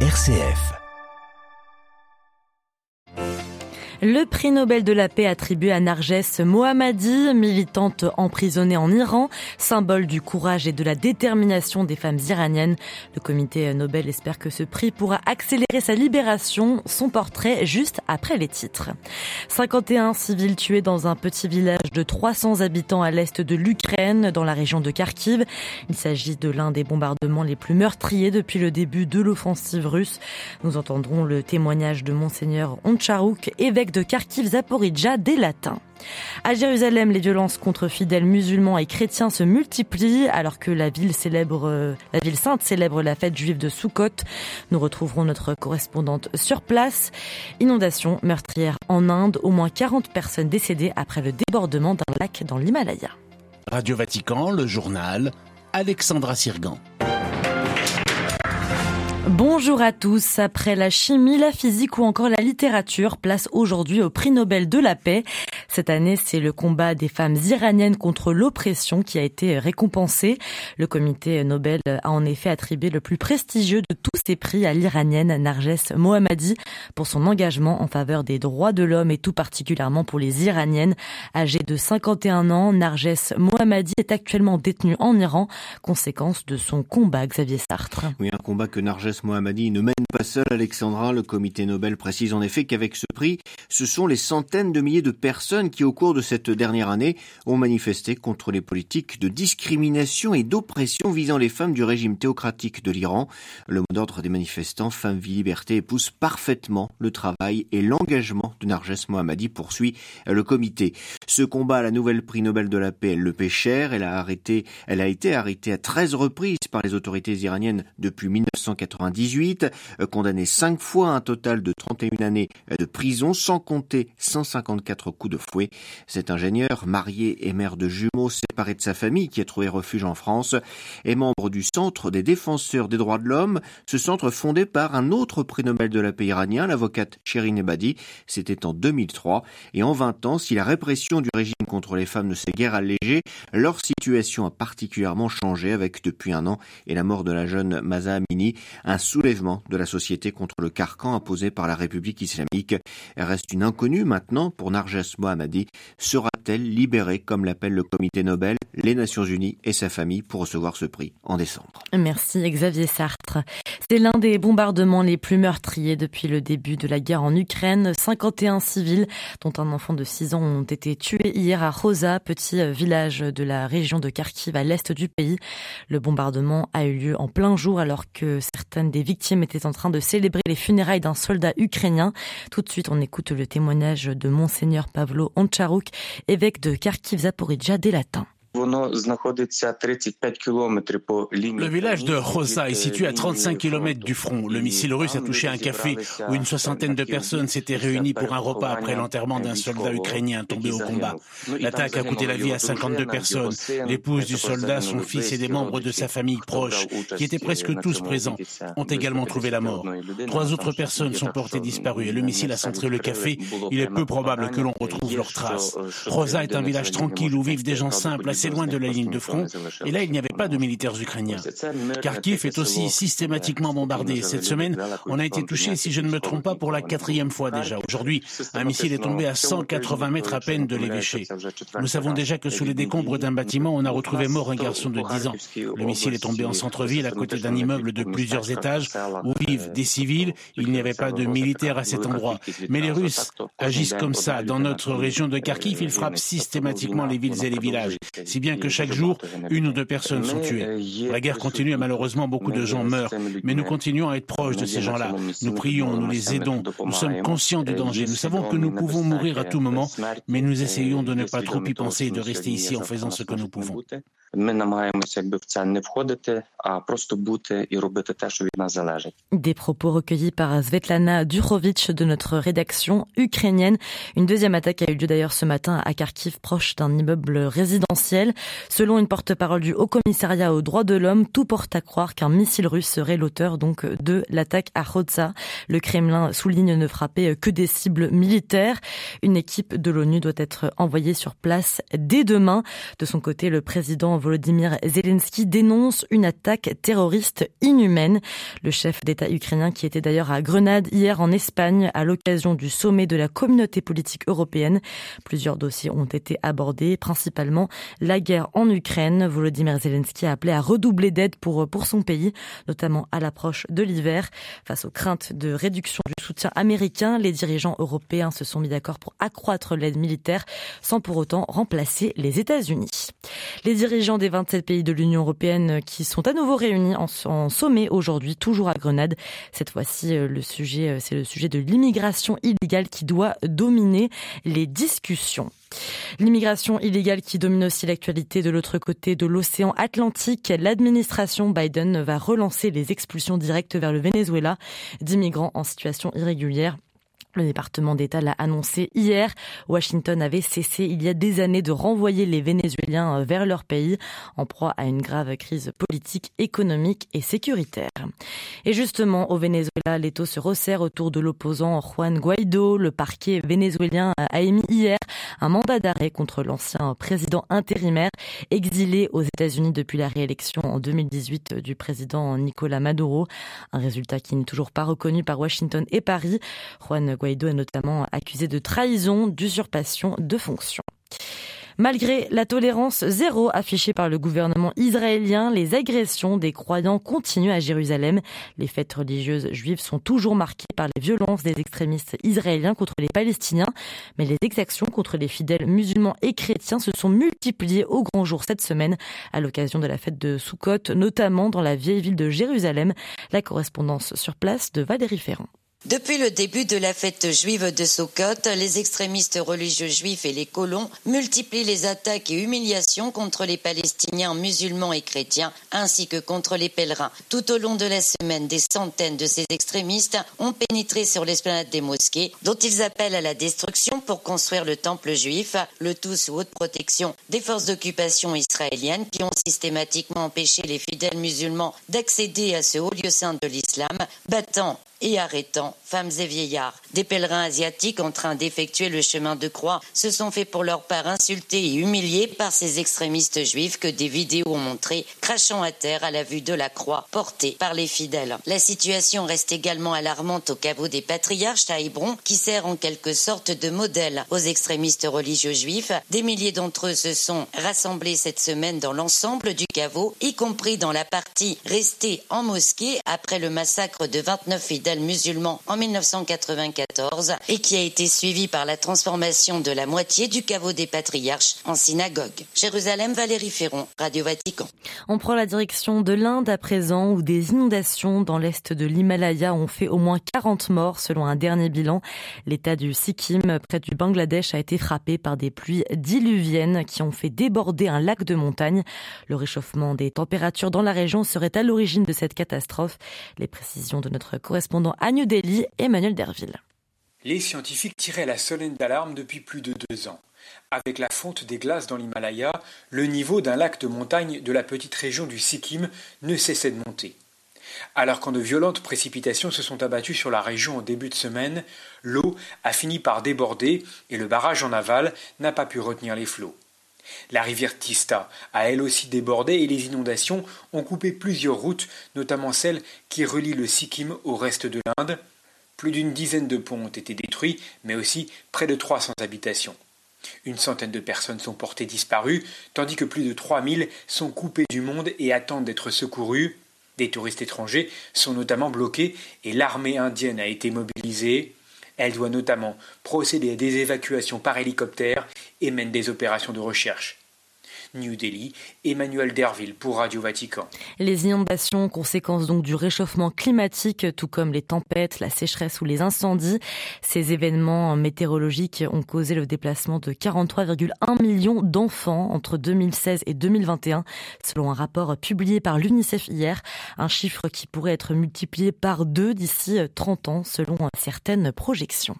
RCF. Le prix Nobel de la paix attribué à Narges Mohammadi, militante emprisonnée en Iran, symbole du courage et de la détermination des femmes iraniennes. Le comité Nobel espère que ce prix pourra accélérer sa libération, son portrait juste après les titres. 51 civils tués dans un petit village de 300 habitants à l'est de l'Ukraine, dans la région de Kharkiv. Il s'agit de l'un des bombardements les plus meurtriers depuis le début de l'offensive russe. Nous entendrons le témoignage de Monseigneur Oncharouk, évêque de Kharkiv Zaporizhia des latins. À Jérusalem, les violences contre fidèles musulmans et chrétiens se multiplient alors que la ville célèbre, la ville sainte célèbre la fête juive de Sukkot. Nous retrouverons notre correspondante sur place. Inondation meurtrière en Inde, au moins 40 personnes décédées après le débordement d'un lac dans l'Himalaya. Radio Vatican, le journal, Alexandra Sirgan. Bonjour à tous. Après la chimie, la physique ou encore la littérature, place aujourd'hui au prix Nobel de la paix. Cette année, c'est le combat des femmes iraniennes contre l'oppression qui a été récompensé. Le comité Nobel a en effet attribué le plus prestigieux de tous ces prix à l'iranienne Narges Mohammadi pour son engagement en faveur des droits de l'homme et tout particulièrement pour les iraniennes. Âgée de 51 ans, Narges Mohammadi est actuellement détenue en Iran, conséquence de son combat, Xavier Sartre. Oui, un combat que Mohammadi ne mène pas seul, Alexandra. Le comité Nobel précise en effet qu'avec ce prix, ce sont les centaines de milliers de personnes qui, au cours de cette dernière année, ont manifesté contre les politiques de discrimination et d'oppression visant les femmes du régime théocratique de l'Iran. Le mot d'ordre des manifestants, Femmes, Vie, Liberté, épouse parfaitement le travail et l'engagement de Narges Mohammadi, poursuit le comité. Ce combat à la nouvelle prix Nobel de la paix, elle le paie cher. Elle a arrêté, elle a été arrêtée à 13 reprises par les autorités iraniennes depuis 1998, condamnée cinq fois à un total de 31 années de prison, sans compter 154 coups de fouet. Cet ingénieur, marié et mère de jumeaux, séparé de sa famille, qui a trouvé refuge en France, est membre du Centre des défenseurs des droits de l'homme, ce centre fondé par un autre prix Nobel de la paix iranien, l'avocate Shirin Ebadi. C'était en 2003. Et en 20 ans, si la répression du régime contre les femmes ne s'est guère allégée, leur situation a particulièrement changé avec depuis un an et la mort de la jeune Masa Amini, un soulèvement de la société contre le carcan imposé par la République islamique. Elle reste une inconnue maintenant pour Narges Mohammadi. Sera-t-elle libérée, comme l'appelle le comité Nobel, les Nations Unies et sa famille pour recevoir ce prix en décembre Merci Xavier Sartre. C'est l'un des bombardements les plus meurtriers depuis le début de la guerre en Ukraine. 51 civils, dont un enfant de 6 ans, ont été tués hier à Rosa, petit village de la région de Kharkiv à l'est du pays. Le bombardement a eu lieu en plein jour alors que certaines des victimes étaient en train de célébrer les funérailles d'un soldat ukrainien. Tout de suite, on écoute le témoignage de Monseigneur Pavlo Oncharouk, évêque de Kharkiv Zaporizhia des Latins. Le village de Rosa est situé à 35 km du front. Le missile russe a touché un café où une soixantaine de personnes s'étaient réunies pour un repas après l'enterrement d'un soldat ukrainien tombé au combat. L'attaque a coûté la vie à 52 personnes. L'épouse du soldat, son fils et des membres de sa famille proche, qui étaient presque tous présents, ont également trouvé la mort. Trois autres personnes sont portées disparues et le missile a centré le café. Il est peu probable que l'on retrouve leurs traces. Rosa est un village tranquille où vivent des gens simples, assez loin de la ligne de front, et là il n'y avait pas de militaires ukrainiens. Kharkiv est aussi systématiquement bombardé. Cette semaine, on a été touché, si je ne me trompe pas, pour la quatrième fois déjà. Aujourd'hui, un missile est tombé à 180 mètres à peine de l'évêché. Nous savons déjà que sous les décombres d'un bâtiment, on a retrouvé mort un garçon de 10 ans. Le missile est tombé en centre-ville, à côté d'un immeuble de plusieurs étages, où vivent des civils. Il n'y avait pas de militaires à cet endroit. Mais les Russes agissent comme ça. Dans notre région de Kharkiv, ils frappent systématiquement les villes et les villages si bien que chaque jour, une ou deux personnes sont tuées. La guerre continue et malheureusement beaucoup de gens meurent, mais nous continuons à être proches de ces gens-là. Nous prions, nous les aidons, nous sommes conscients du danger, nous savons que nous pouvons mourir à tout moment, mais nous essayons de ne pas trop y penser et de rester ici en faisant ce que nous pouvons. Des propos recueillis par Svetlana Durovic de notre rédaction ukrainienne. Une deuxième attaque a eu lieu d'ailleurs ce matin à Kharkiv, proche d'un immeuble résidentiel Selon une porte-parole du Haut Commissariat aux droits de l'homme, tout porte à croire qu'un missile russe serait l'auteur donc de l'attaque à Rodza. Le Kremlin souligne ne frapper que des cibles militaires. Une équipe de l'ONU doit être envoyée sur place dès demain. De son côté, le président Volodymyr Zelensky dénonce une attaque terroriste inhumaine. Le chef d'État ukrainien qui était d'ailleurs à Grenade hier en Espagne à l'occasion du sommet de la communauté politique européenne. Plusieurs dossiers ont été abordés, principalement la guerre en Ukraine. Volodymyr Zelensky a appelé à redoubler d'aide pour, son pays, notamment à l'approche de l'hiver. Face aux craintes de réduction du soutien américain, les dirigeants européens se sont mis d'accord pour accroître l'aide militaire sans pour autant remplacer les États-Unis. Les dirigeants des 27 pays de l'Union européenne qui sont à nouveau réunis en, sommet aujourd'hui, toujours à Grenade. Cette fois-ci, euh, euh, c'est le sujet de l'immigration illégale qui doit dominer les discussions. L'immigration illégale qui domine aussi l'actualité de l'autre côté de l'océan Atlantique. L'administration Biden va relancer les expulsions directes vers le Venezuela d'immigrants en situation irrégulière. Le département d'État l'a annoncé hier. Washington avait cessé il y a des années de renvoyer les Vénézuéliens euh, vers leur pays en proie à une grave crise politique, économique et sécuritaire. Et justement, au Venezuela, l'étau se resserre autour de l'opposant Juan Guaido. Le parquet vénézuélien a émis hier un mandat d'arrêt contre l'ancien président intérimaire exilé aux États-Unis depuis la réélection en 2018 du président Nicolas Maduro. Un résultat qui n'est toujours pas reconnu par Washington et Paris. Est notamment accusé de trahison, d'usurpation de fonction. Malgré la tolérance zéro affichée par le gouvernement israélien, les agressions des croyants continuent à Jérusalem. Les fêtes religieuses juives sont toujours marquées par les violences des extrémistes israéliens contre les Palestiniens, mais les exactions contre les fidèles musulmans et chrétiens se sont multipliées au grand jour cette semaine à l'occasion de la fête de Sukkot, notamment dans la vieille ville de Jérusalem. La correspondance sur place de Valérie Ferrand. Depuis le début de la fête juive de Sukkot, les extrémistes religieux juifs et les colons multiplient les attaques et humiliations contre les Palestiniens musulmans et chrétiens, ainsi que contre les pèlerins. Tout au long de la semaine, des centaines de ces extrémistes ont pénétré sur l'esplanade des mosquées, dont ils appellent à la destruction pour construire le temple juif, le tout sous haute protection des forces d'occupation israéliennes qui ont systématiquement empêché les fidèles musulmans d'accéder à ce haut lieu saint de l'islam, battant et arrêtant femmes et vieillards. Des pèlerins asiatiques en train d'effectuer le chemin de croix se sont fait pour leur part insulter et humilier par ces extrémistes juifs que des vidéos ont montré crachant à terre à la vue de la croix portée par les fidèles. La situation reste également alarmante au caveau des patriarches à Hébron qui sert en quelque sorte de modèle aux extrémistes religieux juifs. Des milliers d'entre eux se sont rassemblés cette semaine dans l'ensemble du caveau, y compris dans la partie restée en mosquée après le massacre de 29 fidèles musulmans en 1994 et qui a été suivi par la transformation de la moitié du caveau des patriarches en synagogue. Jérusalem, Valérie Ferron, Radio Vatican. On prend la direction de l'Inde à présent où des inondations dans l'est de l'Himalaya ont fait au moins 40 morts selon un dernier bilan. L'état du Sikkim près du Bangladesh a été frappé par des pluies diluviennes qui ont fait déborder un lac de montagne. Le réchauffement des températures dans la région serait à l'origine de cette catastrophe. Les précisions de notre correspondant Emmanuel Derville. Les scientifiques tiraient la sonnette d'alarme depuis plus de deux ans. Avec la fonte des glaces dans l'Himalaya, le niveau d'un lac de montagne de la petite région du Sikkim ne cessait de monter. Alors quand de violentes précipitations se sont abattues sur la région en début de semaine, l'eau a fini par déborder et le barrage en aval n'a pas pu retenir les flots. La rivière Tista a elle aussi débordé et les inondations ont coupé plusieurs routes, notamment celle qui relie le Sikkim au reste de l'Inde. Plus d'une dizaine de ponts ont été détruits, mais aussi près de 300 habitations. Une centaine de personnes sont portées disparues, tandis que plus de 3000 sont coupées du monde et attendent d'être secourus. Des touristes étrangers sont notamment bloqués et l'armée indienne a été mobilisée. Elle doit notamment procéder à des évacuations par hélicoptère et mène des opérations de recherche. New Delhi, Emmanuel Derville pour Radio Vatican. Les inondations, conséquences donc du réchauffement climatique, tout comme les tempêtes, la sécheresse ou les incendies, ces événements météorologiques ont causé le déplacement de 43,1 millions d'enfants entre 2016 et 2021, selon un rapport publié par l'UNICEF hier, un chiffre qui pourrait être multiplié par deux d'ici 30 ans selon certaines projections.